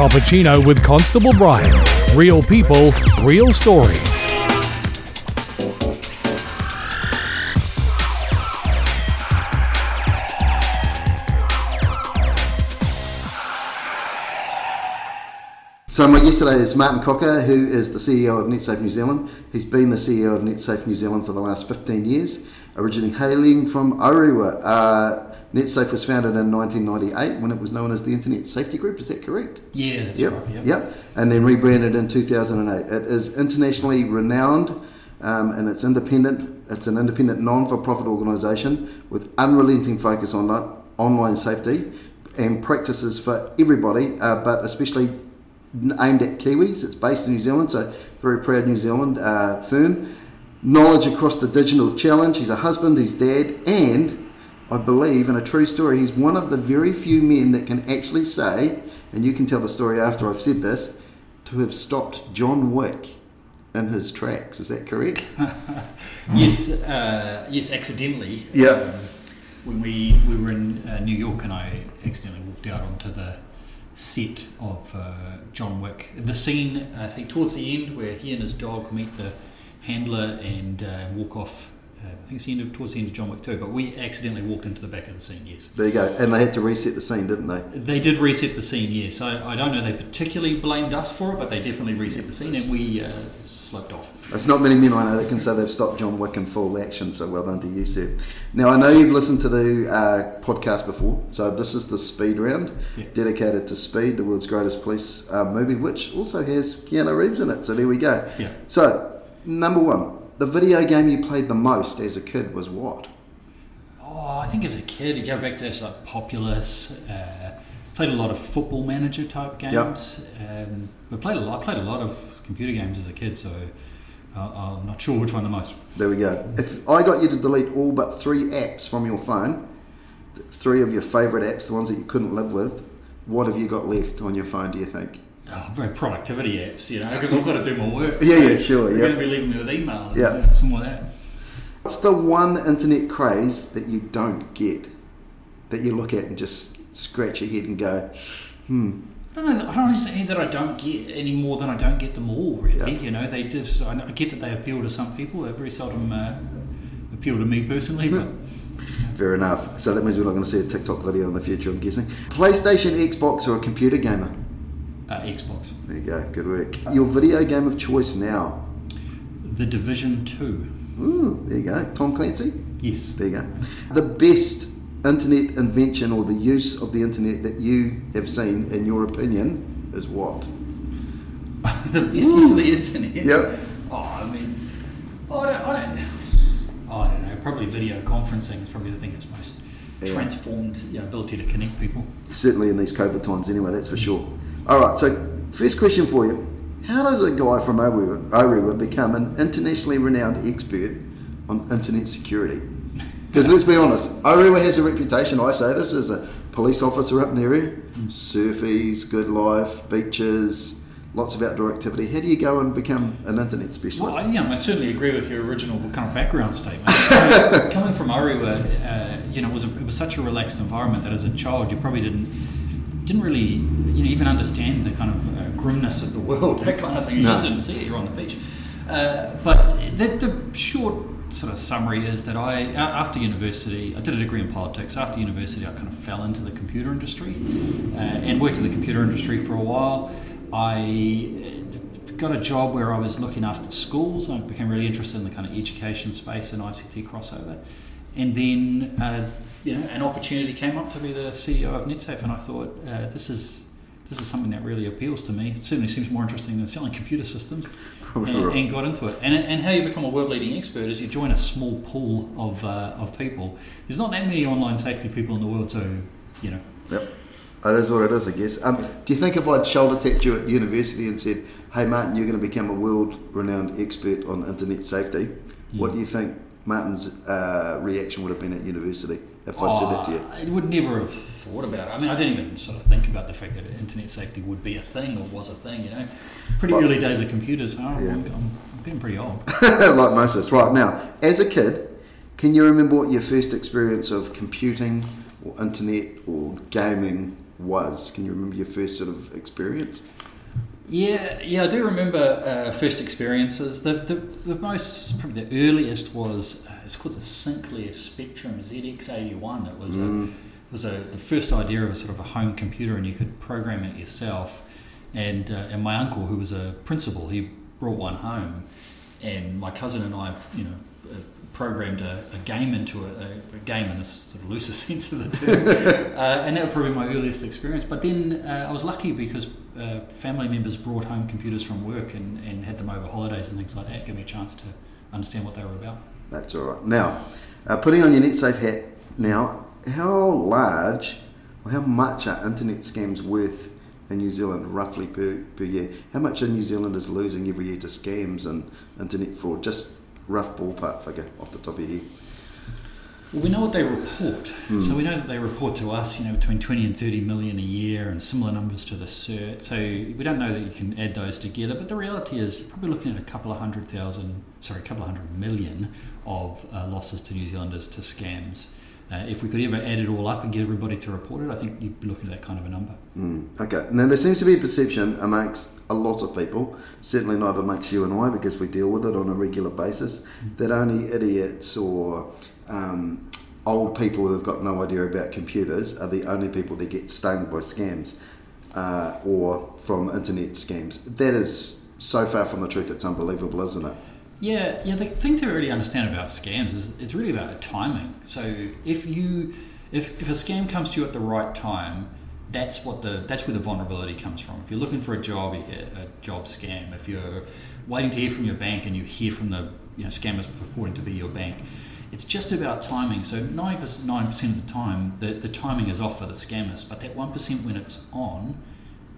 Cappuccino with Constable Brian. Real people, real stories. So my guest today is Martin Cocker, who is the CEO of NetSafe New Zealand. He's been the CEO of NetSafe New Zealand for the last 15 years, originally hailing from Orewa. Uh, NetSafe was founded in 1998 when it was known as the Internet Safety Group. Is that correct? Yeah, that's Yep. right. Yep. Yep. And then rebranded in 2008. It is internationally renowned um, and it's independent. It's an independent, non-for-profit organisation with unrelenting focus on online safety and practices for everybody, uh, but especially aimed at Kiwis. It's based in New Zealand, so very proud New Zealand uh, firm. Knowledge across the digital challenge. He's a husband, he's dad, and I believe in a true story, he's one of the very few men that can actually say, and you can tell the story after I've said this, to have stopped John Wick in his tracks. Is that correct? Yes, uh, yes, accidentally. Yeah. Um, when we, we were in uh, New York and I accidentally walked out onto the set of uh, John Wick. The scene, I think, towards the end where he and his dog meet the handler and uh, walk off. Think it's the end of, towards the end of John Wick 2, but we accidentally walked into the back of the scene, yes. There you go. And they had to reset the scene, didn't they? They did reset the scene, yes. I, I don't know they particularly blamed us for it, but they definitely reset the scene and we uh, sloped off. There's not many men I know that can say they've stopped John Wick in full action, so well done to you, sir. Now, I know you've listened to the uh, podcast before, so this is the speed round, Yeah. dedicated to Speed, the world's greatest police uh, movie, which also has Keanu Reeves in it, so there we go. Yeah. So, number one, the video game you played the most as a kid was what? Oh, I think as a kid, you go back to this like Populous. Uh, played a lot of football manager type games. Um, but played a lot. I played a lot of computer games as a kid, so uh, I'm not sure which one the most. There we go. If I got you to delete all but three apps from your phone, three of your favourite apps, the ones that you couldn't live with, what have you got left on your phone, do you think? Oh, very productivity apps, you know, because I've got to do my work. Yeah, yeah, sure, You're yeah. going to be leaving me with emails, Yeah. something like that. What's the one internet craze that you don't get? That you look at and just scratch your head and go, hmm, I don't know. I don't understand that I don't get any more than I don't get them all. Really, Yeah. you know, they just. I I get that they appeal to some people. They very seldom uh, appeal to me personally. But fair enough. So that means we're not going to see a TikTok video in the future, I'm guessing. PlayStation, Xbox, or a computer gamer? Uh, Xbox, There you go, good work. Your video game of choice now? The Division Two. Ooh, there you go. Tom Clancy? Yes. There you go. The best internet invention or the use of the internet that you have seen, in your opinion, is what? the best use of the internet. Yep. Oh, I mean, I don't, I don't, I don't know. Probably video conferencing is probably the thing that's most Yeah. transformed you know, ability to connect people. Certainly in these COVID times, anyway, that's for sure. All right, so first question for you. How does a guy from Orewa, become an internationally renowned expert on internet security? Because let's be honest, Orewa has a reputation, I say this, as a police officer up in the area. Surfies, good life, beaches, lots of outdoor activity. How do you go and become an internet specialist? Well, I, yeah, I certainly agree with your original kind of background statement. Coming from Orewa, uh, you know, it was, a, it was such a relaxed environment that as a child you probably didn't didn't really you know even understand the kind of uh, grimness of the world, that kind of thing. You No. just didn't see it. You're on the beach. Uh, but the, the short sort of summary is that I, after university, I did a degree in politics. After university, I kind of fell into the computer industry uh, and worked in the computer industry for a while. I uh, got a job where I was looking after schools. I became really interested in the kind of education space and ICT crossover. And then, uh, you know, an opportunity came up to be the CEO of NetSafe, and I thought uh, this is this is something that really appeals to me. It certainly seems more interesting than selling computer systems, and, and got into it. And, and how you become a world leading expert is you join a small pool of, uh, of people. There's not that many online safety people in the world, so you know. Yep. That is what it is, I guess. Um, do you think if I'd shoulder tapped you at university and said, hey, Martin, you're going to become a world renowned expert on internet safety, what do you think Martin's uh, reaction would have been at university if I'd said that to you? Oh, I would never have thought about it. I mean, I didn't even sort of think about the fact that internet safety would be a thing or was a thing. You know, pretty Well- early days of computers. Oh, Yeah. I'm, I'm getting pretty old. like most of us. Right, now, as a kid, can you remember what your first experience of computing or internet or gaming was. Can you remember your first sort of experience? Yeah, yeah, I do remember uh, first experiences. The, the, the most, probably the earliest was it's called the Sinclair Spectrum ZX81. It was Mm. a was a the first idea of a sort of a home computer, and you could program it yourself. And uh, and my uncle, who was a principal, he brought one home, and my cousin and I, you know. Uh, programmed a, a game into it, a, a game in a sort of looser sense of the term, uh, and that was probably my earliest experience. But then uh, I was lucky because uh, family members brought home computers from work and, and had them over holidays and things like that. Gave me a chance to understand what they were about. That's all right. Now, uh, putting on your NetSafe hat now, how large or how much are internet scams worth in New Zealand roughly per, per year? How much are New Zealanders losing every year to scams and internet fraud? Just rough ballpark figure off the top of your head. Well, we know what they report. So we know that they report to us, you know, between 20 and 30 million a year and similar numbers to the CERT. So we don't know that you can add those together. But the reality is you're probably looking at a couple of hundred thousand, sorry, a couple of hundred million of uh, losses to New Zealanders to scams. Uh, if we could ever add it all up and get everybody to report it, I think you'd be looking at that kind of a number. Mm, okay. Now there seems to be a perception amongst a lot of people, certainly not amongst you and I, because we deal with it on a regular basis, that only idiots or um, old people who have got no idea about computers are the only people that get stung by scams uh, or from internet scams. That is so far from the truth; it's unbelievable, isn't it? Yeah, yeah. The thing to really understand about scams is it's really about timing. So if you if, if a scam comes to you at the right time, that's what the that's where the vulnerability comes from. If you're looking for a job, you get a job scam. If you're waiting to hear from your bank and you hear from the you know scammers purporting to be your bank, it's just about timing. So 99% of the time, the, the timing is off for the scammers, but that 1% when it's on,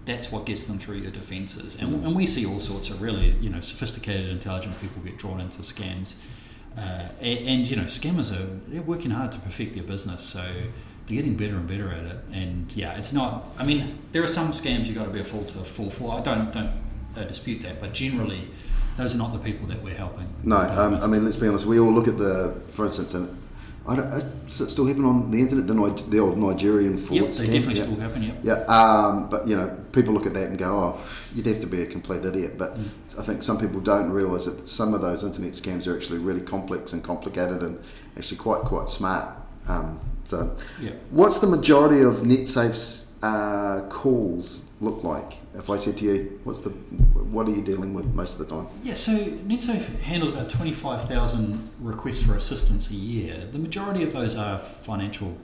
that's what gets them through your defences. And, and we see all sorts of really, you know, sophisticated, intelligent people get drawn into scams. Uh, and, and, you know, scammers are they're working hard to perfect their business, so they're getting better and better at it. And yeah, it's not. I mean, there are some scams you have got to be a fool to fall for. I don't don't uh, dispute that, but generally, those are not the people that we're helping. No, um, I mean, let's be honest. We all look at the, for instance, and I don't, is it still happen on the internet? The, the old Nigerian fraud Yep, scam. they definitely Yeah. still happen. Yep. Yeah, um, but you know, people look at that and go, "Oh, you'd have to be a complete idiot." But Mm. I think some people don't realise that some of those internet scams are actually really complex and complicated, and actually quite quite smart. Um, so, Yeah. what's the majority of NetSafe's uh, calls look like? If I said to you, "What's the what are you dealing with most of the time?" Yeah, so NetSafe handles about 25,000 requests for assistance a year. The majority of those are financial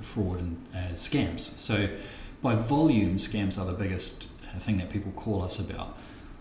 fraud and uh, scams. So, by volume, scams are the biggest uh, thing that people call us about.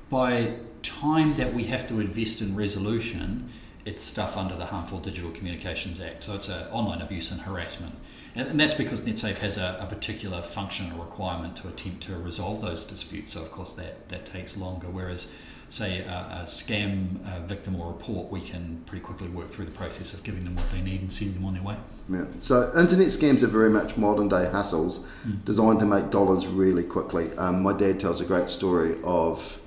By time that we have to invest in resolution, it's stuff under the Harmful Digital Communications Act. So, it's uh, online abuse and harassment. And, and that's because NetSafe has a, a particular function or requirement to attempt to resolve those disputes. So, of course, that, that takes longer. Whereas, say, a, a scam uh, victim or report, we can pretty quickly work through the process of giving them what they need and sending them on their way. Yeah. So internet scams are very much modern day hustles designed to make dollars really quickly. Um, my dad tells a great story of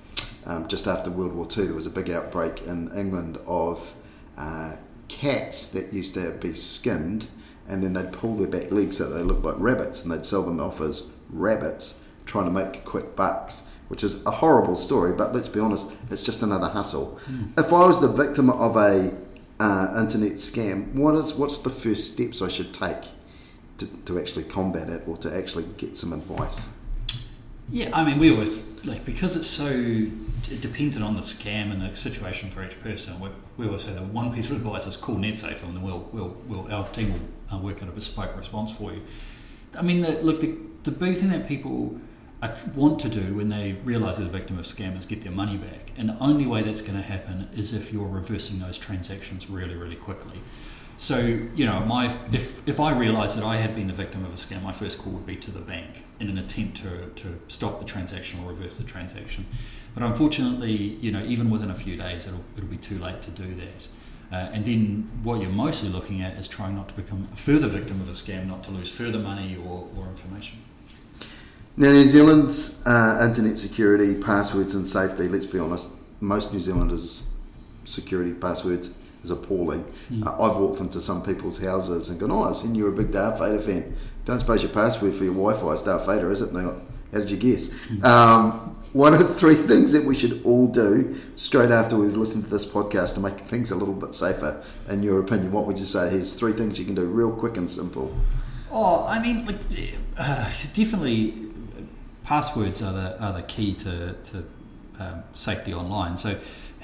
um, just after World War II, there was a big outbreak in England of uh, cats that used to be skinned and then they'd pull their back legs so they looked like rabbits and they'd sell them off as rabbits trying to make quick bucks. Which is a horrible story, but let's be honest, it's just another hustle. If I was the victim of a uh, internet scam, what is what's the first steps I should take to, to actually combat it or to actually get some advice? Yeah, I mean, we always like because it's so dependent on the scam and the situation for each person. We, we always say that one piece of advice is call NetSafe, and then we'll, we'll, we'll our team will uh, work out a bespoke response for you. I mean, the, look, the, the big thing that people are, want to do when they realise they're a victim of scam is get their money back, and the only way that's going to happen is if you're reversing those transactions really, really quickly. So you know, my if if I realised that I had been the victim of a scam, my first call would be to the bank in an attempt to, to stop the transaction or reverse the transaction. But unfortunately, you know, even within a few days, it'll it'll be too late to do that. Uh, and then what you're mostly looking at is trying not to become a further victim of a scam, not to lose further money or, or information. Now, New Zealand's uh, internet security, passwords, and safety. Let's be honest, most New Zealanders' security passwords is appalling. Uh, I've walked into some people's houses and gone, "Oh, I seen you're a big Darth Vader fan." don't suppose your password for your Wi-Fi is Darth Vader, is it? Now, how did you guess? Um, what are three things that we should all do straight after we've listened to this podcast to make things a little bit safer? In your opinion, what would you say? Here's three things you can do, real quick and simple. Oh, I mean, like, uh, definitely, passwords are the are the key to to um, safety online. So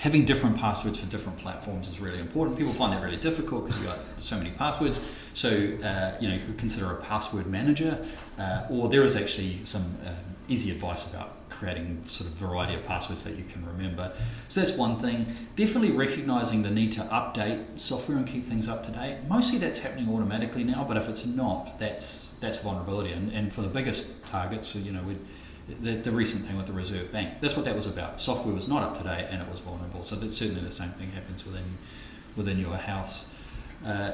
having different passwords for different platforms is really important. People find that really difficult because you've got so many passwords. So uh, you know you could consider a password manager, uh, or there is actually some um, easy advice about creating sort of variety of passwords that you can remember. So that's one thing. Definitely recognizing the need to update software and keep things up to date. Mostly that's happening automatically now, but if it's not, that's that's vulnerability. And, and for the biggest targets, you know, we the, the recent thing with the Reserve Bank. That's what that was about. Software was not up to date and it was vulnerable. So that's certainly the same thing happens within within your house. Uh,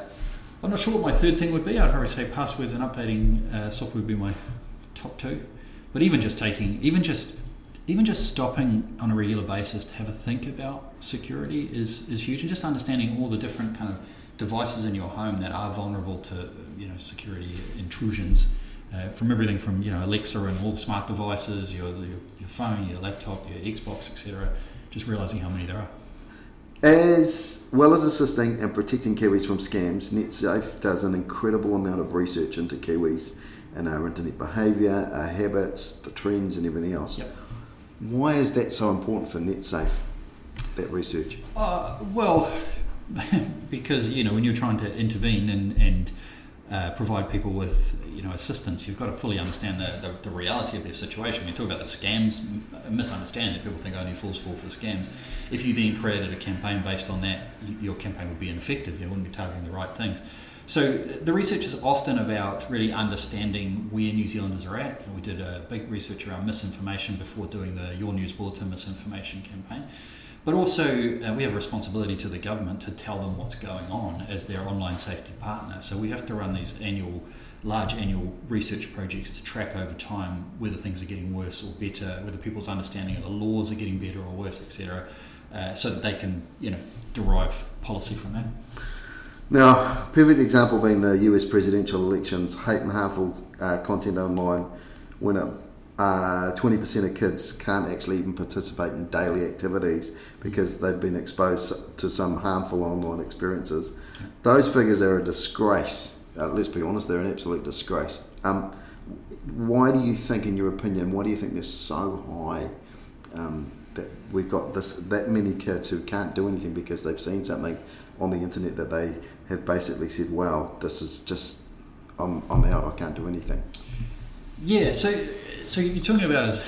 I'm not sure what my third thing would be. I'd probably say passwords and updating uh, software would be my top two. But even just taking, even just, even just stopping on a regular basis to have a think about security is is huge, and just understanding all the different kind of devices in your home that are vulnerable to you know security intrusions uh, from everything from you know Alexa and all the smart devices, your, your, your phone, your laptop, your Xbox, etc. Just realizing how many there are. As well as assisting and protecting Kiwis from scams, NetSafe does an incredible amount of research into Kiwis and our internet behaviour, our habits, the trends, and everything else. Yep. Why is that so important for NetSafe? That research. Uh, well, because you know when you're trying to intervene and and uh, provide people with you know assistance, you've got to fully understand the, the, the reality of their situation. We talk about the scams, misunderstanding that people think only fools fall for scams. If you then created a campaign based on that, your campaign would be ineffective. You wouldn't be targeting the right things. So the research is often about really understanding where New Zealanders are at. We did a big research around misinformation before doing the Your News Bulletin misinformation campaign. But also, uh, we have a responsibility to the government to tell them what's going on as their online safety partner. So we have to run these annual, large annual research projects to track over time whether things are getting worse or better, whether people's understanding of the laws are getting better or worse, etc., uh, so that they can, you know, derive policy from that. Now, perfect example being the US presidential elections, hate and harmful uh, content online went up uh, 20% of kids can't actually even participate in daily activities because they've been exposed to some harmful online experiences. Those figures are a disgrace. Uh, let's be honest, they're an absolute disgrace. Um, why do you think, in your opinion, why do you think they're so high um, that we've got this that many kids who can't do anything because they've seen something on the internet that they have basically said, "Wow, this is just I'm, I'm out. I can't do anything." Yeah, so so you're talking about is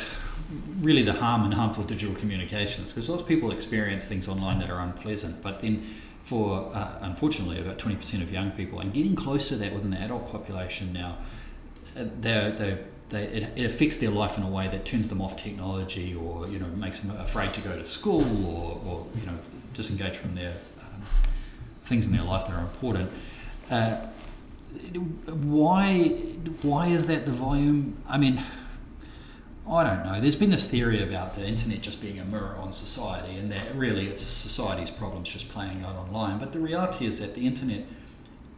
really the harm and harmful digital communications because lots of people experience things online that are unpleasant, but then for uh, unfortunately about 20% of young people and getting close to that within the adult population now, uh, they're, they're they, it, it, affects their life in a way that turns them off technology or you know makes them afraid to go to school or, or you know disengage from their um, things in their life that are important. Uh, why why is that the volume? I mean, I don't know. There's been this theory about the internet just being a mirror on society, and that really it's society's problems just playing out online. But the reality is that the internet,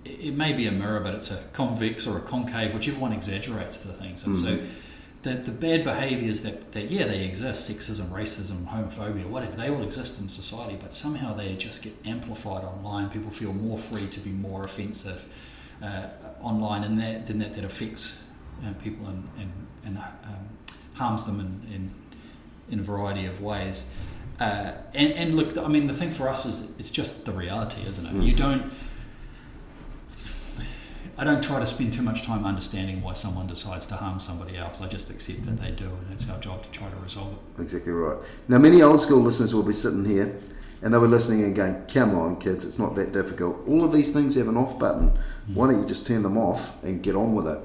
it may be a mirror, but it's a convex or a concave, whichever one exaggerates the things. And mm-hmm. so, the, the bad behaviours that, that, yeah, they exist sexism, racism, homophobia, whatever they all exist in society, but somehow they just get amplified online. People feel more free to be more offensive uh, online, and that, then that, that affects uh, people in, in, in um, harms them in, in, in a variety of ways. Uh, and, and, look, I mean, the thing for us is it's just the reality, isn't it? Mm. You don't. I don't try to spend too much time understanding why someone decides to harm somebody else. I just accept that they do, and it's our job to try to resolve it. Exactly right. Now, many old school listeners will be sitting here and they were listening and going, Come on, kids, it's not that difficult. All of these things have an off button. Mm. Why don't you just turn them off and get on with it?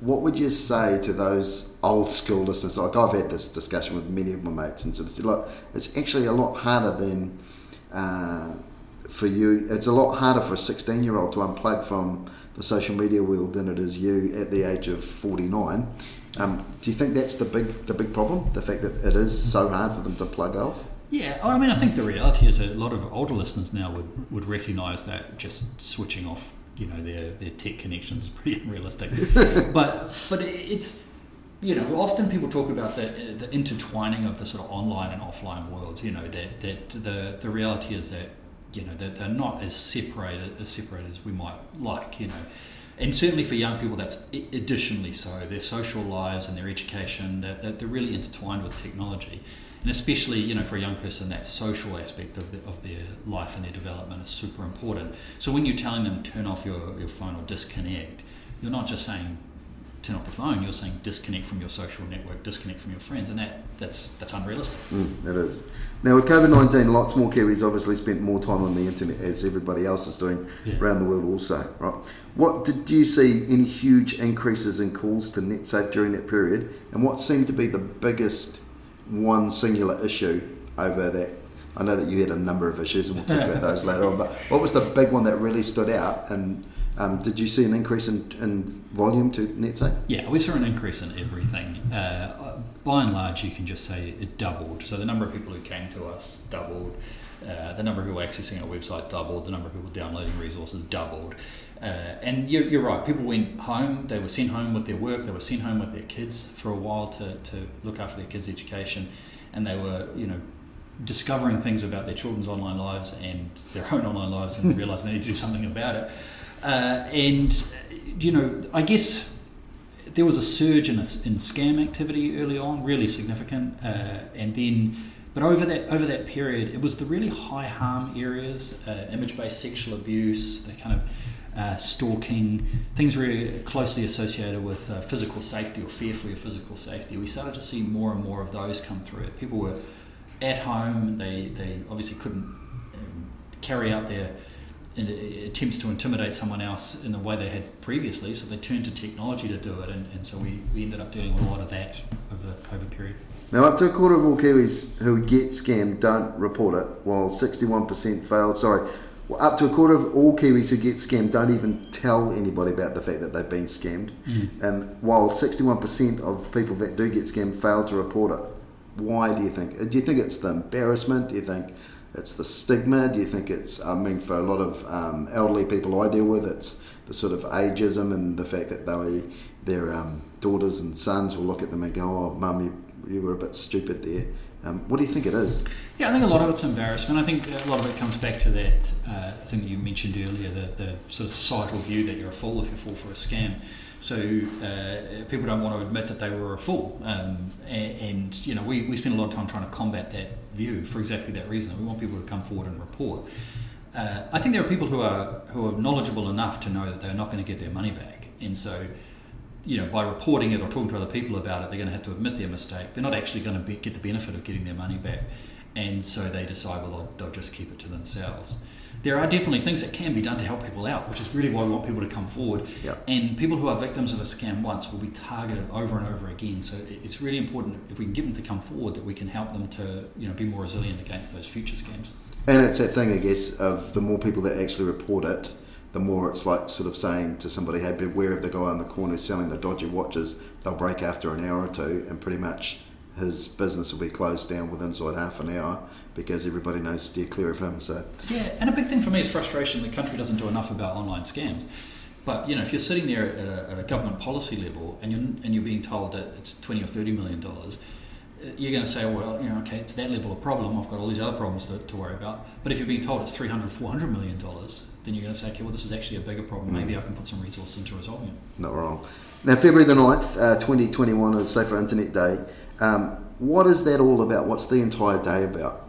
What would you say to those old school listeners? Like I've had this discussion with many of my mates, and sort of said, look, it's actually a lot harder than uh, for you. It's a lot harder for a 16 year old to unplug from the social media world than it is you at the age of 49. Um, do you think that's the big the big problem? The fact that it is so hard for them to plug off. Yeah, I mean, I think the reality is that a lot of older listeners now would, would recognise that just switching off you know their their tech connections is pretty unrealistic. but but it's you know often people talk about the the intertwining of the sort of online and offline worlds. You know that that the the reality is that you know that they're not as separated as separated as we might like. You know and certainly for young people, that's additionally so. Their social lives and their education, that they're really intertwined with technology. And especially, you know, for a young person, that social aspect of, the, of their life and their development is super important. So when you're telling them turn off your, your phone or disconnect, you're not just saying turn off the phone, you're saying disconnect from your social network, disconnect from your friends, and that that's that's unrealistic. Mm, it is. Now with COVID nineteen, lots more Kiwis obviously spent more time on the internet as everybody else is doing yeah. around the world also. Right? What did you see any huge increases in calls to NetSafe during that period, and what seemed to be the biggest one singular issue over that? I know that you had a number of issues, and we'll talk about those later on. But what was the big one that really stood out and um, did you see an increase in, in volume to NetSafe? Yeah, we saw an increase in everything. Uh, by and large, you can just say it doubled. So the number of people who came to us doubled. Uh, the number of people accessing our website doubled. The number of people downloading resources doubled. Uh, and you're, you're, right. People went home. They were sent home with their work. They were sent home with their kids for a while to, to look after their kids' education, and they were you know discovering things about their children's online lives and their own online lives and realizing they need to do something about it. Uh, and, you know, I guess there was a surge in, a, in scam activity early on, really significant. Uh, and then, but over that over that period, it was the really high harm areas, uh, image-based sexual abuse, the kind of uh, stalking, things very closely associated with uh, physical safety or fear for your physical safety. We started to see more and more of those come through. People were at home; they they obviously couldn't um, carry out their attempts to intimidate someone else in the way they had previously. So they turned to technology to do it, and, and so we, we ended up doing a lot of that over the COVID period. Now, up to a quarter of all Kiwis who get scammed don't report it, while 61% failed. Sorry, well, up to a quarter of all Kiwis who get scammed don't even tell anybody about the fact that they've been scammed. Mm. And while 61% of people that do get scammed fail to report it. Why do you think? Do you think it's the embarrassment? Do you think it's the stigma? Do you think it's, I mean, for a lot of um, elderly people I deal with, it's the sort of ageism and the fact that they, their um, daughters and sons will look at them and go, oh, mum, you, you were a bit stupid there. Um, what do you think it is? Yeah, I think a lot of it's embarrassment. I think a lot of it comes back to that uh, thing that you mentioned earlier, the, the sort of societal view that you're a fool if you fall for a scam. So uh, people don't want to admit that they were a fool, um, and, and, you know we, we spend a lot of time trying to combat that view for exactly that reason. We want people to come forward and report. Uh, I think there are people who are who are knowledgeable enough to know that they're not going to get their money back, and so you know by reporting it or talking to other people about it, they're going to have to admit their mistake. They're not actually going to be, get the benefit of getting their money back, and so they decide well they'll, they'll just keep it to themselves there are definitely things that can be done to help people out, which is really why we want people to come forward. Yep. And people who are victims of a scam once will be targeted over and over again. So it's really important if we can get them to come forward that we can help them to you know be more resilient against those future scams. And it's that thing, I guess, of the more people that actually report it, the more it's like sort of saying to somebody, hey, beware of the guy on the corner selling the dodgy watches. They'll break after an hour or two, and pretty much his business will be closed down within sort of half an hour because everybody knows to steer clear of him. So yeah, and a big thing for me is frustration. The country doesn't do enough about online scams. But you know, if you're sitting there at a, at a government policy level and you're and you're being told that it's twenty or thirty million dollars, uh, you're going to say, well, you know, okay, it's that level of problem. I've got all these other problems to, to worry about. But if you're being told it's 300, 400 million dollars, then you're going to say, okay, well, this is actually a bigger problem. Maybe mm. I can put some resources into resolving it. Not wrong. Now, February the 9th, uh, 2021 is Safer Internet Day. Um, what is that all about? What's the entire day about?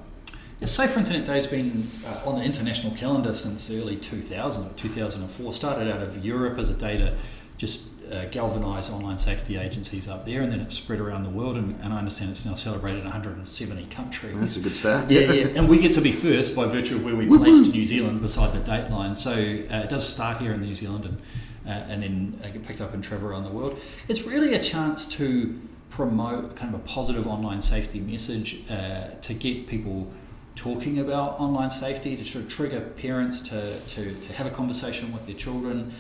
Yeah, Safer Internet Day has been uh, on the international calendar since early 2000 or 2004. Started out of Europe as a day to just uh, galvanise online safety agencies up there, and then it spread around the world. And, and, I understand it's now celebrated in 170 countries. That's a good start. Yeah, yeah. And we get to be first by virtue of where we placed New Zealand beside the date line. So uh, it does start here in New Zealand and uh, and then uh, get picked up and travel around the world. It's really a chance to promote kind of a positive online safety message uh, to get people talking about online safety to sort of trigger parents to, to, to have a conversation with their children,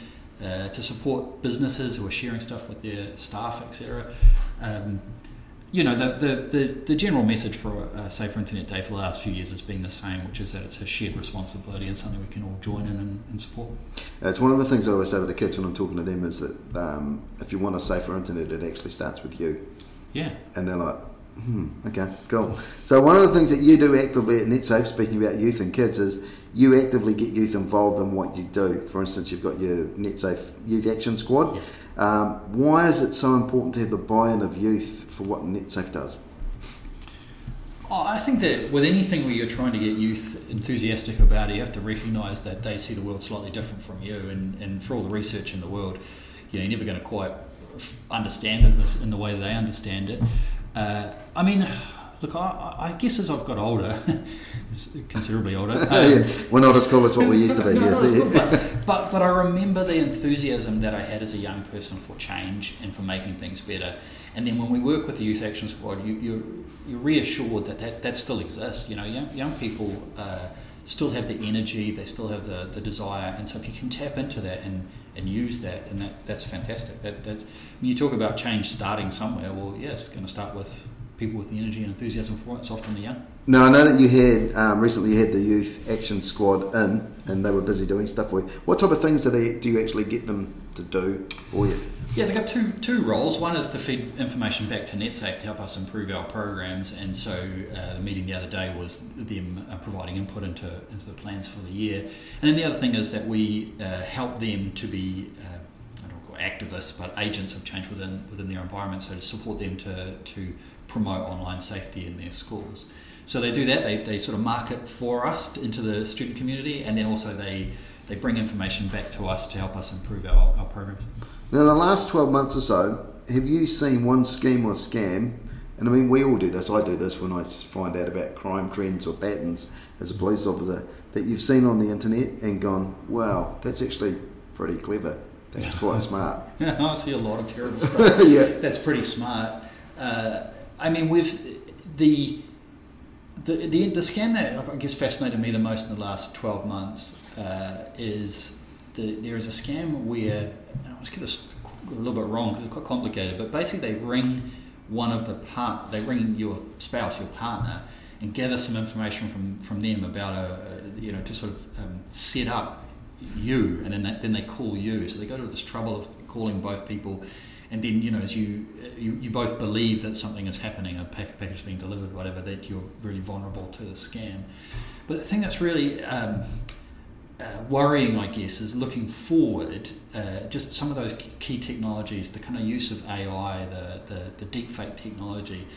uh, to support businesses who are sharing stuff with their staff, etc. Um, you know, the, the, the, the general message for uh, Safer Internet Day for the last few years has been the same, which is that it's a shared responsibility and something we can all join in and, and support. It's one of the things I always say to the kids when I'm talking to them is that um, if you want a safer internet, it actually starts with you. Yeah. And they're like, hmm, okay, cool. So one of the things that you do actively at NetSafe, speaking about youth and kids, is you actively get youth involved in what you do. For instance, you've got your NetSafe Youth Action Squad. Yes. Um, why is it so important to have the buy-in of youth for what NetSafe does? Oh, I think that with anything where you're trying to get youth enthusiastic about it, you have to recognise that they see the world slightly different from you. And, and for all the research in the world, you know, you're never going to quite understand it in, in the way that they understand it. Uh, I mean, look, I, I, guess as I've got older, considerably older. Um, yeah, we're not as cool as what we used to be. no, yes. Cool, but, but, but I remember the enthusiasm that I had as a young person for change and for making things better. And then when we work with the Youth Action Squad, you, you're, you're reassured that, that that still exists. You know, young, young people uh, still have the energy, they still have the, the desire. And so if you can tap into that and, and use that, then that, that's fantastic. That, that, when you talk about change starting somewhere, well, yes, yeah, it's going to start with people with the energy and enthusiasm for it. It's often the young. Now I know that you had um, recently you had the Youth Action Squad in, and they were busy doing stuff for you. What type of things do they do you actually get them to do for you? Yeah, they've got two two roles. One is to feed information back to NetSafe to help us improve our programs, and so uh, the meeting the other day was them uh, providing input into into the plans for the year. And then the other thing is that we uh, help them to be uh, I don't call activists, but agents of change within within their environment. So to support them to to promote online safety in their schools. So they do that. They, they sort of market for us into the student community, and then also they they bring information back to us to help us improve our, our programs. Now, in the last 12 months or so, have you seen one scheme or scam? And I mean, we all do this. I do this when I find out about crime trends or patterns as a police officer that you've seen on the internet and gone, wow, that's actually pretty clever. That's quite smart. Yeah, I see a lot of terrible stuff. yeah. That's pretty smart. Uh, I mean, with the, the, the, the scam that I guess fascinated me the most in the last 12 months uh, is the, there is a scam where, I always get this a little bit wrong because it's quite complicated, but basically they ring one of the part, they ring your spouse, your partner, and gather some information from, from them about a, a you know to sort of um, set up you, and then they, then they call you. So they go to this trouble of calling both people and then you know as you, you you both believe that something is happening, a package is being delivered, whatever, that you're really vulnerable to the scam. But the thing that's really um, uh, worrying, I guess, is looking forward. Uh, just some of those key technologies, the kind of use of AI, the the, the deepfake technology.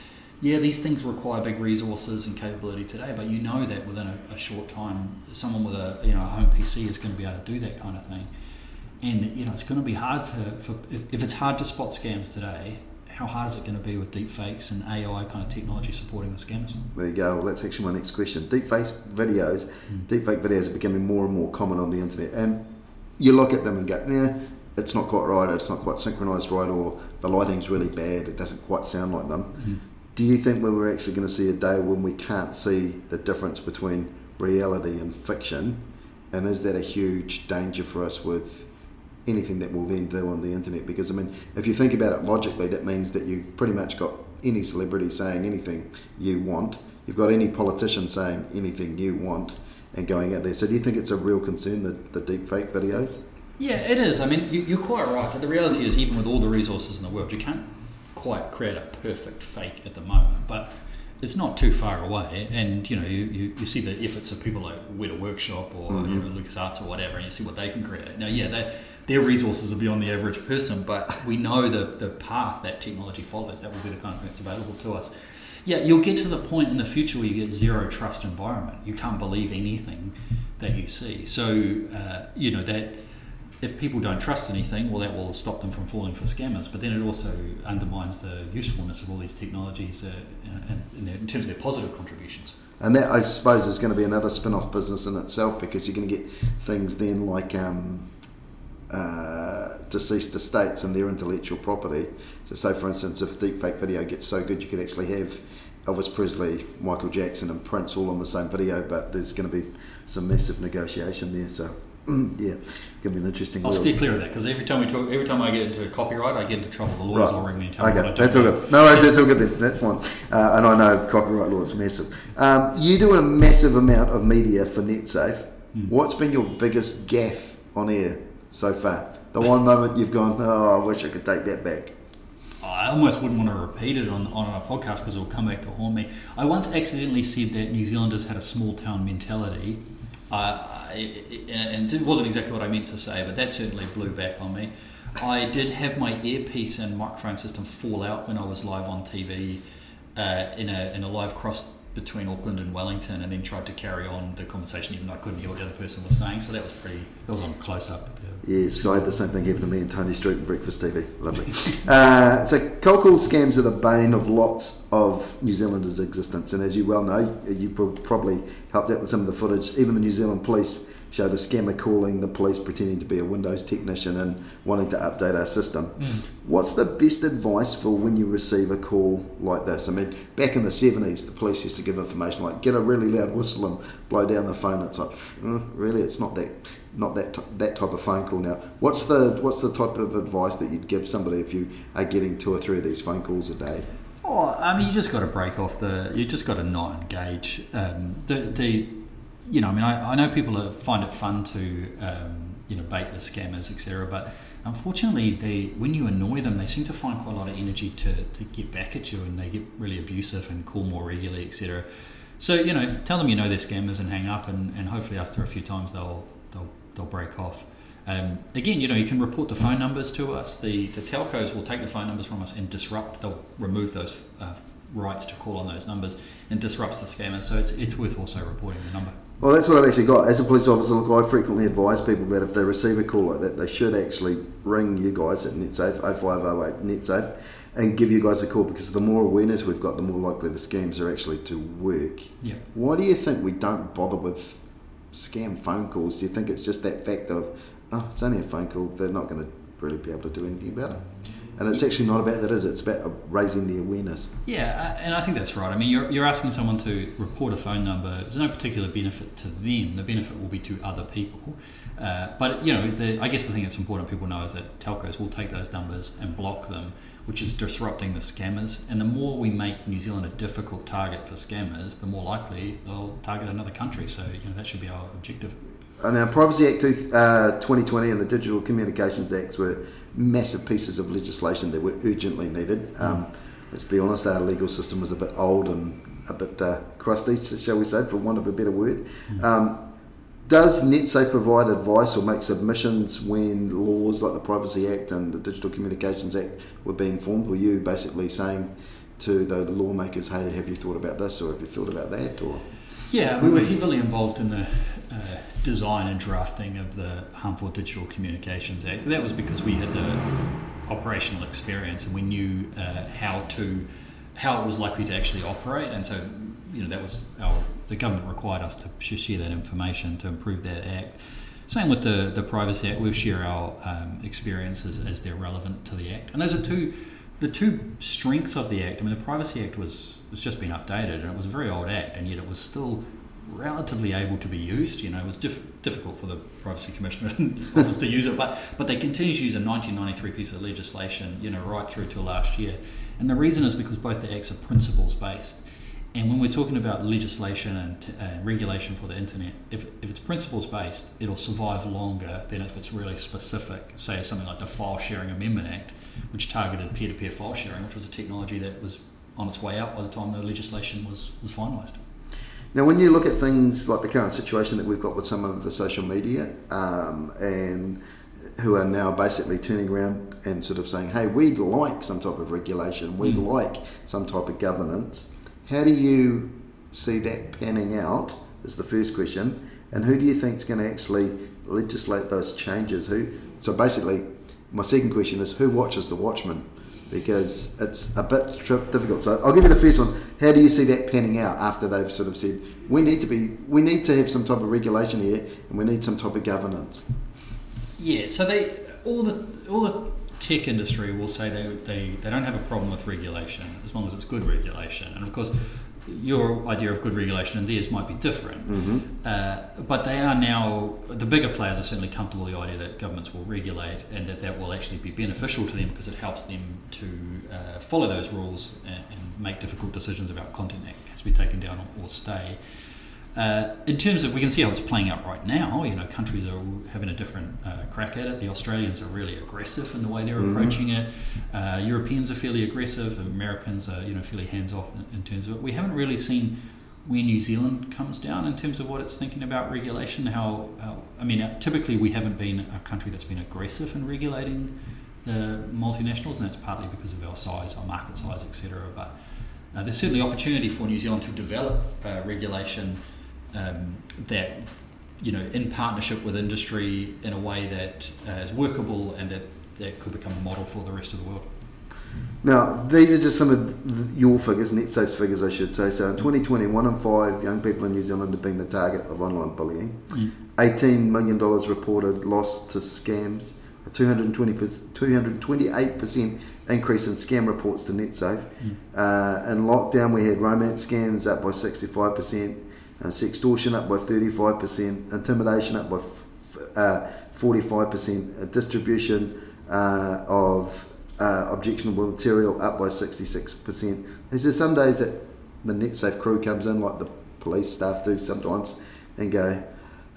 Yeah, these things require big resources and capability today, but you know that within a, a short time, someone with a you know a home PC is going to be able to do that kind of thing and you know it's going to be hard to for, if, if it's hard to spot scams today how hard is it going to be with deep fakes and AI kind of technology supporting the scams? There you go. Well, that's actually my next question. Deep face videos, mm. deep fake videos are becoming more and more common on the internet, and you look at them and go, yeah, it's not quite right. It's not quite synchronized right, or the lighting's really bad. It doesn't quite sound like them. Mm. Do you think we're actually going to see a day when we can't see the difference between reality and fiction? And is that a huge danger for us with anything that will then do on the internet. Because I mean, if you think about it logically, that means that you've pretty much got any celebrity saying anything you want. You've got any politician saying anything you want and going out there. So do you think it's a real concern the, the deep fake videos? Yeah, it is. I mean, you, are quite right. The reality is, even with all the resources in the world, you can't quite create a perfect fake at the moment. But it's not too far away, and you know you, you, you see the efforts of people like Weta Workshop or mm-hmm. you know, LucasArts or whatever, and you see what they can create. Now, yeah, they, their resources are beyond the average person, but we know the, the path that technology follows. That will be the kind of thing that's available to us. Yeah, you'll get to the point in the future where you get zero trust environment. You can't believe anything that you see. So, uh, you know, that if people don't trust anything, well, that will stop them from falling for scammers. But then it also undermines the usefulness of all these technologies uh, in, in, terms of their positive contributions. And that, I suppose, is going to be another spin off business in itself because you're going to get things then like. Um, uh, deceased estates and their intellectual property. So, say for instance, if deepfake video gets so good, you could actually have Elvis Presley, Michael Jackson, and Prince all on the same video, but there's going to be some massive negotiation there. So, Mm, yeah, gonna be an interesting. I'll world. steer clear of that because every time we talk, every time I get into copyright, I get into trouble. The lawyers will ring me and tell me I Okay, that's all good. No worries, that's all good then. That's fine. Uh, and I know copyright law is massive. Um, you do a massive amount of media for NetSafe. Hmm. What's been your biggest gaffe on air so far? The one moment you've gone, oh, I wish I could take that back. I almost wouldn't want to repeat it on, on a podcast because it will come back to haunt me. I once accidentally said that New Zealanders had a small town mentality, uh, and it wasn't exactly what I meant to say, but that certainly blew back on me. I did have my earpiece and microphone system fall out when I was live on TV uh, in, a, in a live cross between Auckland and Wellington, and then tried to carry on the conversation even though I couldn't hear what the other person was saying. So that was pretty. That was on close up. Yes, I had the same thing happen to me and Tony Street and Breakfast TV. Lovely. uh, so, cold call scams are the bane of lots of New Zealanders' existence. And as you well know, you probably helped out with some of the footage. Even the New Zealand police showed a scammer calling the police pretending to be a Windows technician and wanting to update our system. What's the best advice for when you receive a call like this? I mean, back in the 70s, the police used to give information like get a really loud whistle and blow down the phone. It's like, "Mm, really, it's not that not that t- that type of phone call now. What's the what's the type of advice that you'd give somebody if you are getting two or three of these phone calls a day? Oh, I mean, you just got to break off the. You just got to not engage. Um, the the, you know, I mean, I, I know people find it fun to, um, you know, bait the scammers, etc. But unfortunately, they when you annoy them, they seem to find quite a lot of energy to, to get back at you, and they get really abusive and call more regularly, etc. So you know, tell them you know they're scammers and hang up, and, and hopefully after a few times they'll they'll break off. Um, again, you know, you can report the phone numbers to us. The the telcos will take the phone numbers from us and disrupt. They'll remove those uh, rights to call on those numbers and disrupts the scammer. So it's it's worth also reporting the number. Well, that's what I've actually got. As a police officer, look, I frequently advise people that if they receive a call like that, they should actually ring you guys at NetSafe, 0508 NetSafe, and give you guys a call because the more awareness we've got, the more likely the scams are actually to work. Yeah. Why do you think we don't bother with scam phone calls? Do you think it's just that fact of, oh, it's only a phone call, they're not going to really be able to do anything about it? And it's actually not about that, is it? It's about raising the awareness. Yeah, uh, and I think that's right. I mean, you're, you're asking someone to report a phone number. There's no particular benefit to them. The benefit will be to other people. Uh, but you know, the, I guess the thing that's important people know is that telcos will take those numbers and block them, which is disrupting the scammers. And the more we make New Zealand a difficult target for scammers, the more likely they'll target another country. So you know, that should be our objective. Uh, Now, Privacy Act two, uh, 2020 and the Digital Communications Acts were massive pieces of legislation that were urgently needed. Um, let's be honest, our legal system was a bit old and a bit uh, crusty, shall we say, for want of a better word. Um, does NetSafe provide advice or make submissions when laws like the Privacy Act and the Digital Communications Act were being formed? Were you basically saying to the lawmakers, hey, have you thought about this or have you thought about that? Or Yeah, we were heavily involved in the uh, design and drafting of the Harmful Digital Communications Act. That was because we had the operational experience and we knew uh, how to how it was likely to actually operate, and so you know that was our the government required us to share that information to improve that act. Same with the the Privacy Act, we'll share our um, experiences as they're relevant to the act, and those are two the two strengths of the act. I mean, the Privacy Act was was just been updated, and it was a very old act, and yet it was still relatively able to be used. You know, it was diff- difficult for the Privacy Commissioner office to use it, but but they continue to use a 1993 piece of legislation. You know, right through to last year, and the reason is because both the acts are principles based. And when we're talking about legislation and t- uh, regulation for the internet, if, if it's principles based, it'll survive longer than if it's really specific. Say something like the File Sharing Amendment Act, which targeted peer to peer file sharing, which was a technology that was on its way out by the time the legislation was, was finalised. Now, when you look at things like the current situation that we've got with some of the social media, um, and who are now basically turning around and sort of saying, "Hey, we'd like some type of regulation, we'd Mm. like some type of governance." How do you see that panning out? Is the first question, and who do you think is going to actually legislate those changes? Who? So basically, my second question is, who watches the Watchmen? Because it's a bit difficult. So I'll give you the first one. How do you see that panning out after they've sort of said we need to be, we need to have some type of regulation here, and we need some type of governance? Yeah, so they all the all the tech industry will say they, they, they don't have a problem with regulation as long as it's good regulation. And of course, your idea of good regulation and theirs might be different. Mm-hmm. Uh, but they are now, the bigger players are certainly comfortable with the idea that governments will regulate and that that will actually be beneficial to them because it helps them to uh, follow those rules and, and, make difficult decisions about content that has to be taken down or, or stay. Uh, in terms of, we can see how it's playing out right now. You know, countries are having a different uh, crack at it. The Australians are really aggressive in the way they're mm-hmm. approaching it. Uh, Europeans are fairly aggressive. Americans are, you know, fairly hands off in, in, terms of it. We haven't really seen where New Zealand comes down in terms of what it's thinking about regulation. How, I mean, uh, typically we haven't been a country that's been aggressive in regulating the multinationals, and that's partly because of our size, our market size, etc. But uh, there's certainly opportunity for New Zealand to develop uh, regulation um, that you know in partnership with industry in a way that uh, is workable and that that could become a model for the rest of the world. Now, these are just some of your figures, NetSafe's figures, I should say. So, in 2020, one in five young people in New Zealand have been the target of online bullying. Mm. $18 million reported lost to scams. A 220 228% increase in scam reports to NetSafe. Mm. Uh, in lockdown, we had romance scams up by 65%, uh, sextortion up by 35%, intimidation up by f- uh, 45%, uh, distribution uh, of uh, objectionable material up by 66%. There's just some days that the NetSafe crew comes in, like the police staff do sometimes, and go,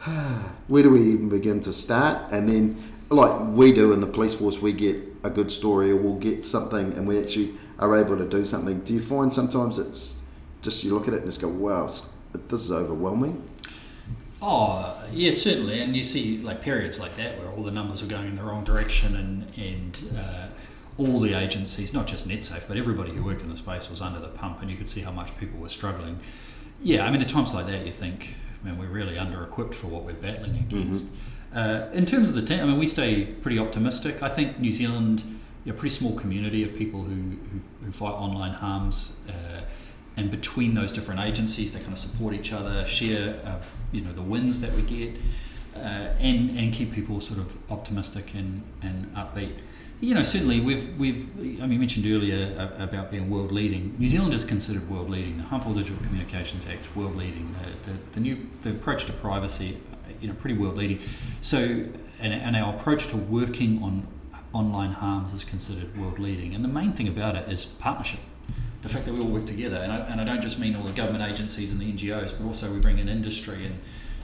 where do we even begin to start? And then, like we do in the police force, we get a good story or we'll get something and we actually are able to do something. Do you find sometimes it's just you look at it and just go, wow, this is overwhelming. Oh yeah, certainly, and you see like periods like that where all the numbers were going in the wrong direction, and and uh, all the agencies, not just NetSafe, but everybody who worked in the space was under the pump, and you could see how much people were struggling. Yeah, I mean, at times like that, you think, man, we're really under-equipped for what we're battling against. Mm-hmm. Uh, in terms of the team, I mean, we stay pretty optimistic. I think New Zealand, a pretty small community of people who who, who fight online harms. Uh, and between those different agencies, they kind of support each other, share, uh, you know, the wins that we get, uh, and and keep people sort of optimistic and, and upbeat. You know, certainly we've we've I mean, mentioned earlier about being world leading. New Zealand is considered world leading. The Harmful Digital Communications Act world leading. The, the, the new the approach to privacy, you know, pretty world leading. So, and, and our approach to working on online harms is considered world leading. And the main thing about it is partnership the fact that we all work together, and I, and I don't just mean all the government agencies and the NGOs, but also we bring in industry and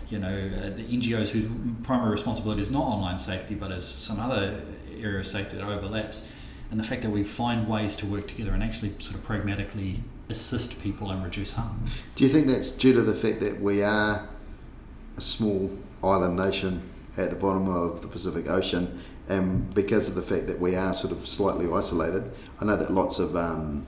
you know uh, the NGOs whose primary responsibility is not online safety, but is some other area of safety that overlaps, and the fact that we find ways to work together and actually sort of pragmatically assist people and reduce harm. Do you think that's due to the fact that we are a small island nation at the bottom of the Pacific Ocean, and because of the fact that we are sort of slightly isolated? I know that lots of um,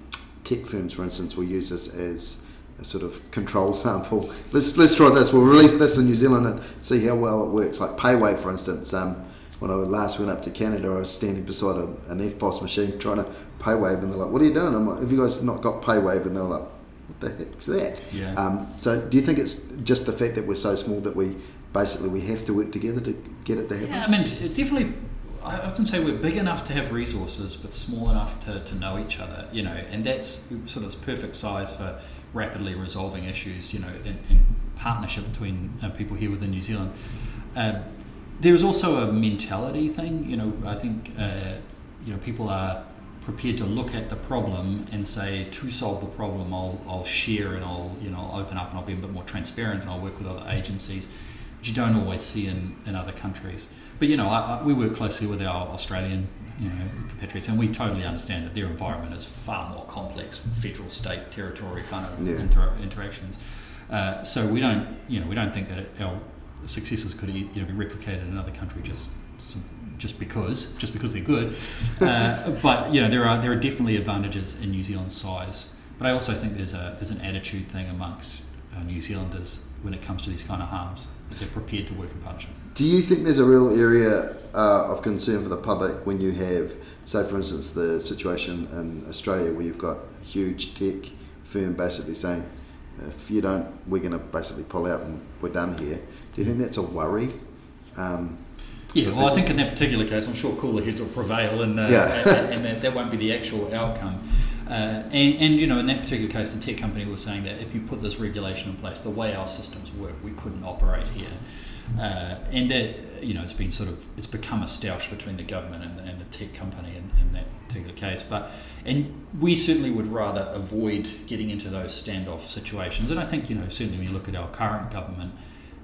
tech firms, for instance, will use this as a sort of control sample. Let's let's try this. We'll release this in New Zealand and see how well it works. Like Paywave, for instance. Um, when I last went up to Canada, I was standing beside a, an EFTPOS machine trying to Paywave, and they're like, "What are you doing?" I'm like, "Have you guys not got Paywave?" And they're like, "What the heck's that?" Yeah. Um, so, do you think it's just the fact that we're so small that we basically we have to work together to get it to happen? Yeah, I mean, definitely I often say we're big enough to have resources, but small enough to, to know each other, you know, and that's sort of the perfect size for rapidly resolving issues, you know, in, in partnership between uh, people here within New Zealand. Uh, there's also a mentality thing, you know, I think, uh, you know, people are prepared to look at the problem and say, to solve the problem, I'll, I'll share and I'll, you know, I'll open up and I'll be a bit more transparent and I'll work with other agencies, which you don't always see in, in other countries. But you know, I, I, we work closely with our Australian you know, compatriots, and we totally understand that their environment is far more complex, federal, state, territory kind of yeah. inter- interactions. Uh, so we don't, you know, we don't think that our successes could you know, be replicated in another country just just because just because they're good. Uh, but you know, there are there are definitely advantages in New Zealand's size. But I also think there's a there's an attitude thing amongst uh, New Zealanders when it comes to these kind of harms. They're prepared to work in partnership. Do you think there's a real area uh, of concern for the public when you have, say, for instance, the situation in Australia where you've got a huge tech firm basically saying, if you don't, we're going to basically pull out and we're done here. Do you think that's a worry? Um, yeah, well, I think in that particular case, I'm sure cooler heads will prevail, and, uh, yeah. and, that, that, won't be the actual outcome. Uh, and, and, you know, in that particular case, the tech company was saying that if you put this regulation in place, the way our systems work, we couldn't operate here. Uh, and that, you know, it's been sort of, it's become a stoush between the government and the, and the tech company in, in, that particular case. But, and we certainly would rather avoid getting into those standoff situations. And I think, you know, certainly when you look at our current government,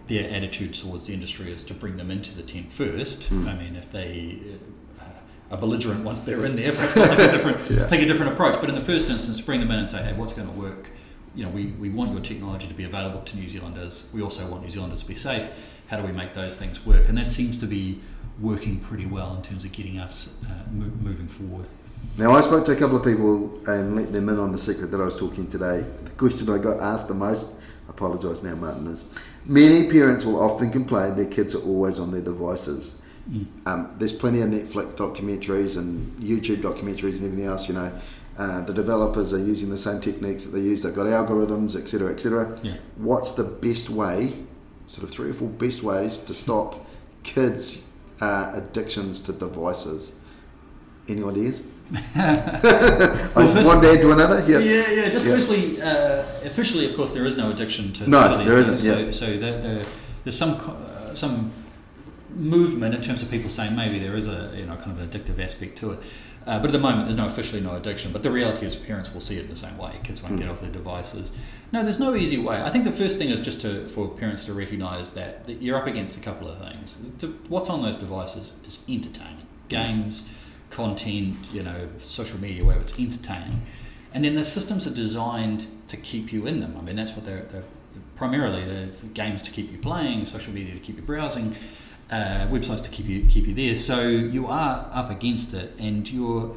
their attitude towards the industry is to bring them into the tent first. Mm. I mean, if they are belligerent once they're in there. Perhaps take a different yeah. take a different approach. But in the first instance, bring them in and say, hey, what's going to work? You know, we, we want your technology to be available to New Zealanders. We also want New Zealanders to be safe. How do we make those things work? And that seems to be working pretty well in terms of getting us uh, mo- moving forward. Now, I spoke to a couple of people and let them in on the secret that I was talking today. The question I got asked the most, I apologise now, Martin, is many parents will often complain their kids are always on their devices. Mm. Um, there's plenty of Netflix documentaries and YouTube documentaries and everything else. You know, uh, the developers are using the same techniques that they use. They've got algorithms, etc., etc. Yeah. What's the best way? Sort of three or four best ways to stop kids' uh, addictions to devices. Any ideas? well, first, one day to another. Yeah, yeah, yeah. Just yeah. firstly, uh, officially, of course, there is no addiction to. No, to there isn't. So, yeah. so the, the, there's some uh, some movement in terms of people saying maybe there is a you know kind of an addictive aspect to it. Uh, but at the moment, there's no officially no addiction. But the reality is, parents will see it in the same way. Kids won't mm. get off their devices. No, there's no easy way. I think the first thing is just to for parents to recognise that, that you're up against a couple of things. What's on those devices is entertaining, games, content, you know, social media, whatever. It's entertaining, and then the systems are designed to keep you in them. I mean, that's what they're, they're primarily the games to keep you playing, social media to keep you browsing uh, websites to keep you keep you there. So you are up against it, and your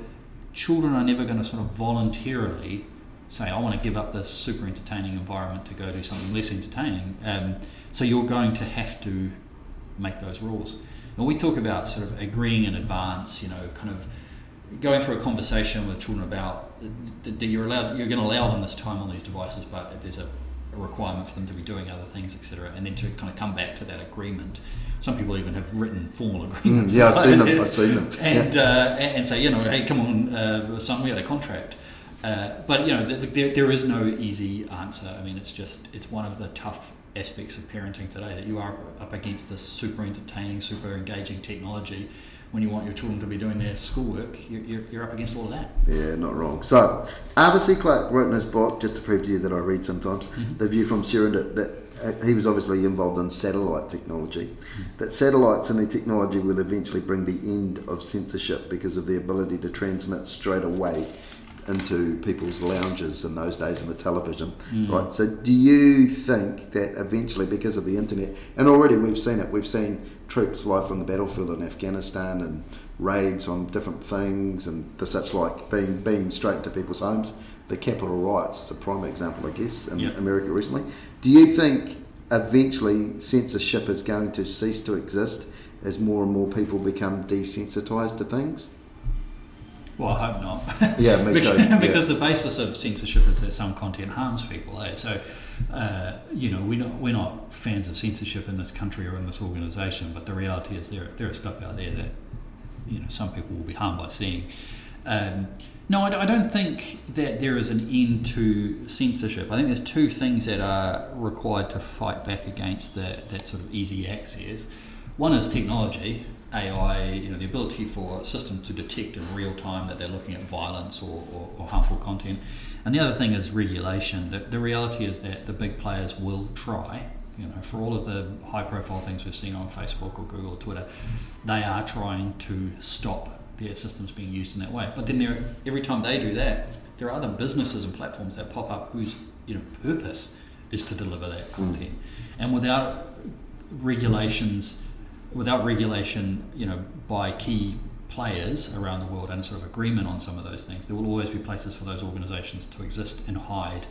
children are never going to sort of voluntarily say, "I want to give up this super entertaining environment to go do something less entertaining." Um, so you're going to have to make those rules. And we talk about sort of agreeing in advance, you know, kind of going through a conversation with children about that you're allowed, you're going to allow them this time on these devices, but there's a a requirement for them to be doing other things, etc., and then to kind of come back to that agreement. Some people even have written formal mm, agreements. Mm, yeah, I've seen them. I've seen them. And yeah. uh, and say, you know, hey, come on, uh, son, we had a contract. Uh, but you know, there, there is no easy answer. I mean, it's just it's one of the tough aspects of parenting today that you are up against this super entertaining, super engaging technology when you want your children to be doing their schoolwork, you're, you're, up against all of that. Yeah, not wrong. So, Arthur C. Clarke wrote in his book, just to prove to you that I read sometimes, mm-hmm. The View from Serendip, that uh, he was obviously involved in satellite technology, mm-hmm. that satellites and the technology will eventually bring the end of censorship because of the ability to transmit straight away into people's lounges in those days and the television, mm. right? So, do you think that eventually, because of the internet, and already we've seen it, we've seen troops live on the battlefield in Afghanistan and raids on different things and the such like being being straight to people's homes. The Capitol riots is a prime example, I guess, in yep. America recently. Do you think eventually censorship is going to cease to exist as more and more people become desensitized to things? Well, I hope not. Yeah, me because, too. because the basis of censorship is that some content harms people. Eh? So, uh, you know, we're not, we're not fans of censorship in this country or in this organisation, but the reality is there, there is stuff out there that, you know, some people will be harmed by seeing. Um, no, I, I don't think that there is an end to censorship. I think there's two things that are required to fight back against the, that sort of easy access. One is technology, AI, you know, the ability for a system to detect in real time that they're looking at violence or, or, or harmful content. And the other thing is regulation. The, the, reality is that the big players will try, you know, for all of the high profile things we've seen on Facebook or Google or Twitter, they are trying to stop their systems being used in that way. But then there, every time they do that, there are other businesses and platforms that pop up whose you know, purpose is to deliver that content. Mm. And without regulations, without regulation, you know, by key players around the world and sort of agreement on some of those things, there will always be places for those organisations to exist and hide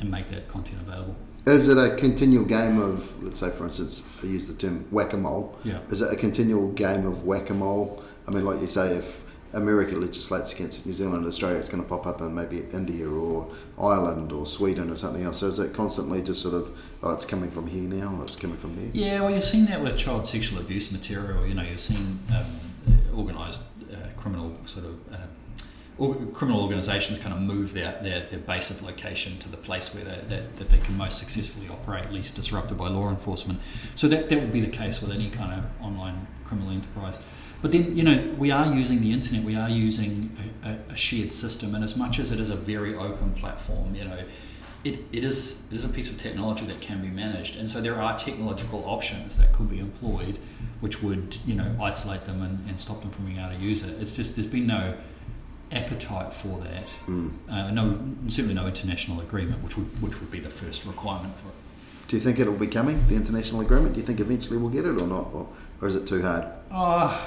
and make that content available. Is it a continual game of, let's say, for instance, I use the term whack a mole? Yeah. Is it a continual game of whack a mole? I mean, like you say, if America legislates against New Zealand and Australia, it's going to pop up in maybe India or Ireland or Sweden or something else. So is it constantly just sort of, oh, it's coming from here now or it's coming from there? Yeah, well, you're seeing that with child sexual abuse material. You know, you're seeing um, organised uh, criminal sort of uh, criminal organisations kind of move their, their, their base of location to the place where they, that, that they can most successfully operate, least disrupted by law enforcement. So that, that would be the case with any kind of online criminal enterprise. But then, you know, we are using the internet, we are using a, a, shared system, and as much as it is a very open platform, you know, it, it is it is a piece of technology that can be managed, and so there are technological options that could be employed, which would you know isolate them and, and stop them from being able to use it. It's just there's been no appetite for that. Mm. Uh, no, certainly no international agreement, which would which would be the first requirement for it. Do you think it'll be coming, the international agreement? Do you think eventually we'll get it or not, or, or is it too hard? Uh,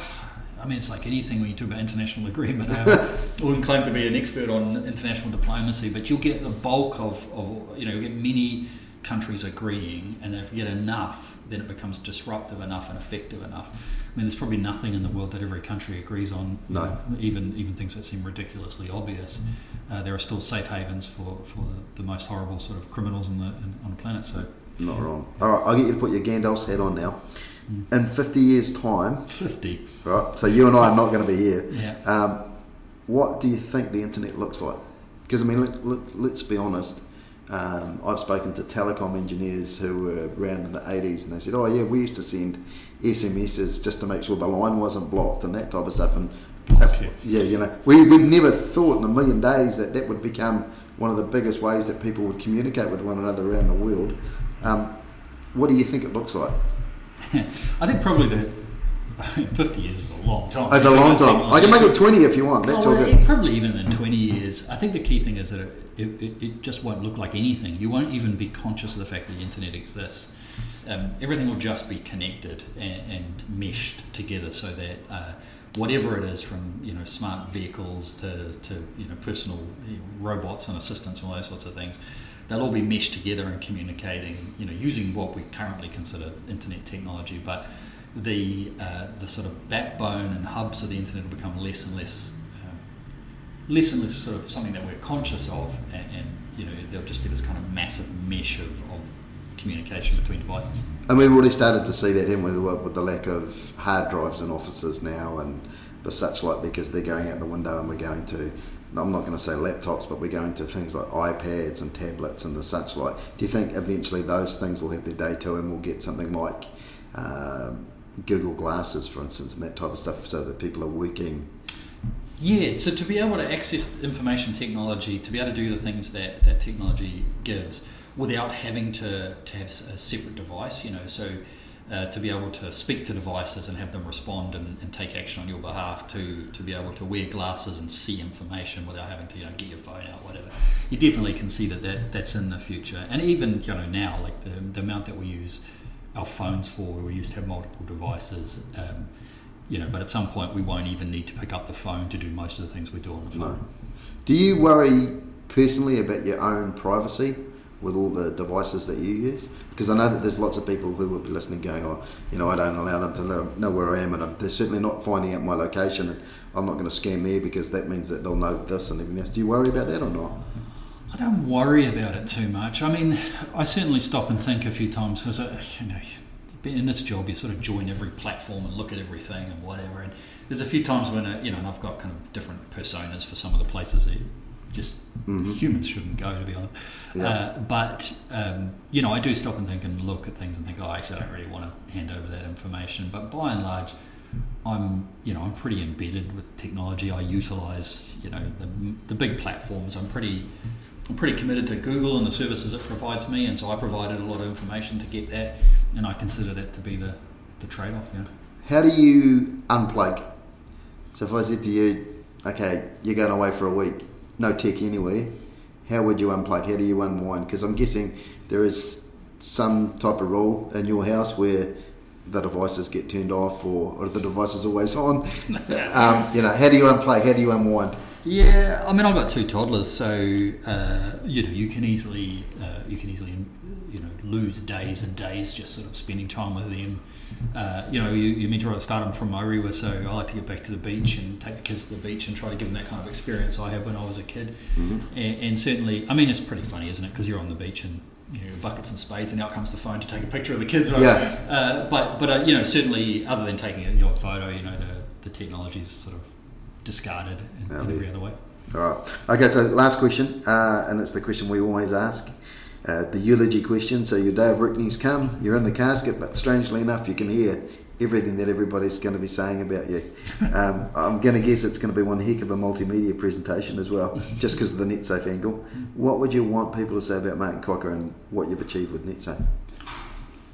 I mean, it's like anything when you talk about international agreement. I wouldn't claim to be an expert on international diplomacy, but you'll get the bulk of, of you know, you'll get many countries agreeing, and if you get enough, then it becomes disruptive enough and effective enough. I mean, there's probably nothing in the world that every country agrees on. No. Know, even even things that seem ridiculously obvious. Uh, there are still safe havens for, for the, the most horrible sort of criminals in the, on the planet. So. Not wrong. All right, I'll get you to put your Gandalf's hat on now. Mm. In 50 years' time. 50. Right, so you and I are not going to be here. Yeah. Um, what do you think the internet looks like? Because, I mean, let, let, us be honest. Um, I've spoken to telecom engineers who were around in the 80s and they said, oh, yeah, we used to send SMSs just to make sure the line wasn't blocked and that type of stuff. And if, yeah, you know, we, we'd never thought in a million days that that would become one of the biggest ways that people would communicate with one another around the world. Um, what do you think it looks like? I think probably the 50 years is a long time. It's a long time. I can make it 20 if you want. That's oh, all good. Probably even in 20 years. I think the key thing is that it, it, it, just won't look like anything. You won't even be conscious of the fact that the internet exists. Um, everything will just be connected and, and meshed together so that uh, whatever it is from you know smart vehicles to, to you know personal robots and assistants and all those sorts of things they'll all be meshed together and communicating, you know, using what we currently consider internet technology, but the uh, the sort of backbone and hubs of the internet will become less and less um, less and less sort of something that we're conscious of, and, and, you know, there'll just be this kind of massive mesh of, of communication between devices. And we've already started to see that in with, with the lack of hard drives in offices now and the such like because they're going out the window and we're going to I'm not going to say laptops, but we're going to things like iPads and tablets and the such like. Do you think eventually those things will have their day too, and we'll get something like um, Google Glasses, for instance, and that type of stuff, so that people are working? Yeah, so to be able to access information technology, to be able to do the things that that technology gives, without having to, to have a separate device, you know, so uh, to be able to speak to devices and have them respond and, and, take action on your behalf, to, to be able to wear glasses and see information without having to you know get your phone out, whatever. You definitely can see that, that that's in the future, and even you know now, like the, the amount that we use our phones for, where we used to have multiple devices. Um, you know, but at some point we won't even need to pick up the phone to do most of the things we do on the phone. No. Do you worry personally about your own privacy? With all the devices that you use? Because I know that there's lots of people who will be listening going, oh, you know, I don't allow them to know, where I am and I'm, they're certainly not finding out my location and I'm not going to scan there because that means that they'll know this and everything else. Do you worry about that or not? I don't worry about it too much. I mean, I certainly stop and think a few times because, uh, you know, in this job, you sort of join every platform and look at everything and whatever. And there's a few times when, uh, you know, and I've got kind of different personas for some of the places that just mm-hmm. humans shouldn't go, to be honest. Yeah. Uh, but um, you know, I do stop and think and look at things and think, oh, actually, I don't really want to hand over that information. But by and large, I'm you know I'm pretty embedded with technology. I utilize you know the, the big platforms. I'm pretty I'm pretty committed to Google and the services it provides me, and so I provided a lot of information to get that, and I consider that to be the the trade off. Yeah. How do you unplug? So if I said to you, okay, you're going away for a week, no tech anyway, how would you unplug? How do you unwind? Because I'm guessing there is some type of rule in your house where the devices get turned off or, or the device is always on. um, you know, how do you unplug? How do you unwind? Yeah, I mean, I've got two toddlers, so uh, you know, you can easily uh, you can easily lose days and days just sort of spending time with them uh, you know, you, you mentioned I started from Muriwai, so I like to get back to the beach and take the kids to the beach and try to give them that kind of experience I had when I was a kid. Mm-hmm. And, and, certainly, I mean, it's pretty funny, isn't it? Because you're on the beach and you know, buckets and spades, and out comes the phone to take a picture of the kids, right? Yeah. Uh, but but uh, you know, certainly, other than taking your photo, you know, the the technology is sort of discarded in, in every other way. All right. Okay, so last question, uh, and it's the question we always ask. Uh, the eulogy question. So your day of reckoning's come, you're in the casket, but strangely enough, you can hear everything that everybody's going to be saying about you. Um, I'm going to guess it's going to be one heck of a multimedia presentation as well, just because of the NetSafe angle. What would you want people to say about Martin Cocker and what you've achieved with NetSafe?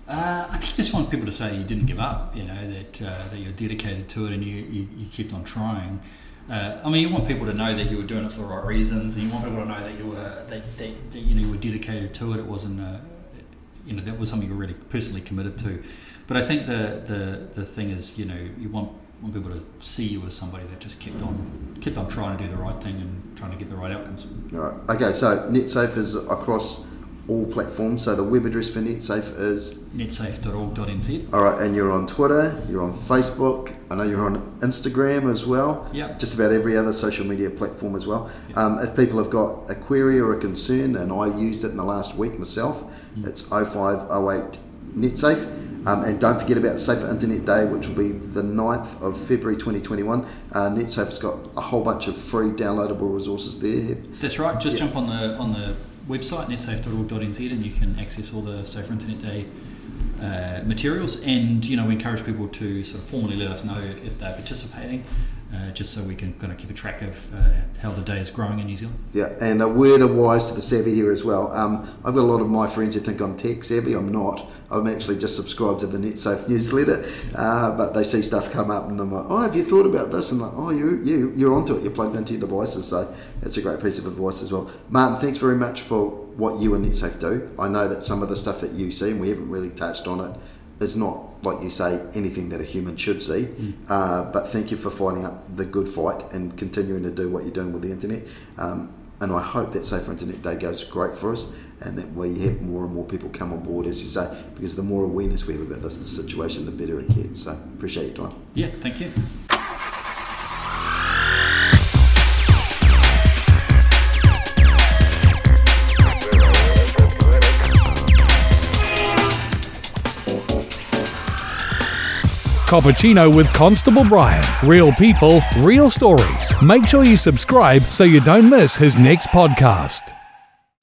Uh, I think just want people to say you didn't give up, you know, that, uh, that you're dedicated to it and you, you, you kept on trying. Uh, I mean, you want people to know that you were doing it for the right reasons, and you want people to know that you were that, that, that you know you were dedicated to it. It wasn't, uh, you know, that was something you were really personally committed to. But I think the the, the thing is, you know, you want want people to see you as somebody that just kept on kept on trying to do the right thing and trying to get the right outcomes. All right. Okay. So NetSafe is across all platforms. So the web address for NetSafe is netsafe.org.nz. All right, and you're on Twitter, you're on Facebook. I know you're on Instagram as well. Yeah. Just about every other social media platform as well. Um, if people have got a query or a concern, and I used it in the last week myself, mm. it's 0508 NetSafe. Um, and don't forget about Safer Internet Day, which will be the 9th of February 2021. Uh, NetSafe's got a whole bunch of free downloadable resources there. That's right. Just yeah. jump on the on the website, netsafe.org.nz, and you can access all the Safer Internet Day uh, materials. And you know, we encourage people to sort of formally let us know if they're participating, uh, just so we can kind of keep a track of uh, how the day is growing in New Zealand. Yeah, and a word of wise to the savvy here as well. Um, I've got a lot of my friends who think I'm tech savvy. I'm not. I'm actually just subscribed to the NetSafe newsletter, uh, but they see stuff come up and I'm like, oh, have you thought about this? And like, oh, you, you, you're onto it. You're plugged into your devices. So that's a great piece of advice as well. Martin, thanks very much for what you and NetSafe do. I know that some of the stuff that you see, and we haven't really touched on it, is not, like you say, anything that a human should see. Mm. Uh, but thank you for fighting up the good fight and continuing to do what you're doing with the internet. Um, and I hope that Safer Internet Day goes great for us and that we have more and more people come on board, as you say, because the more awareness we have about this the situation, the better it gets. So appreciate your time. Yeah, thank you. Cappuccino with Constable Brian. Real people, real stories. Make sure you subscribe so you don't miss his next podcast.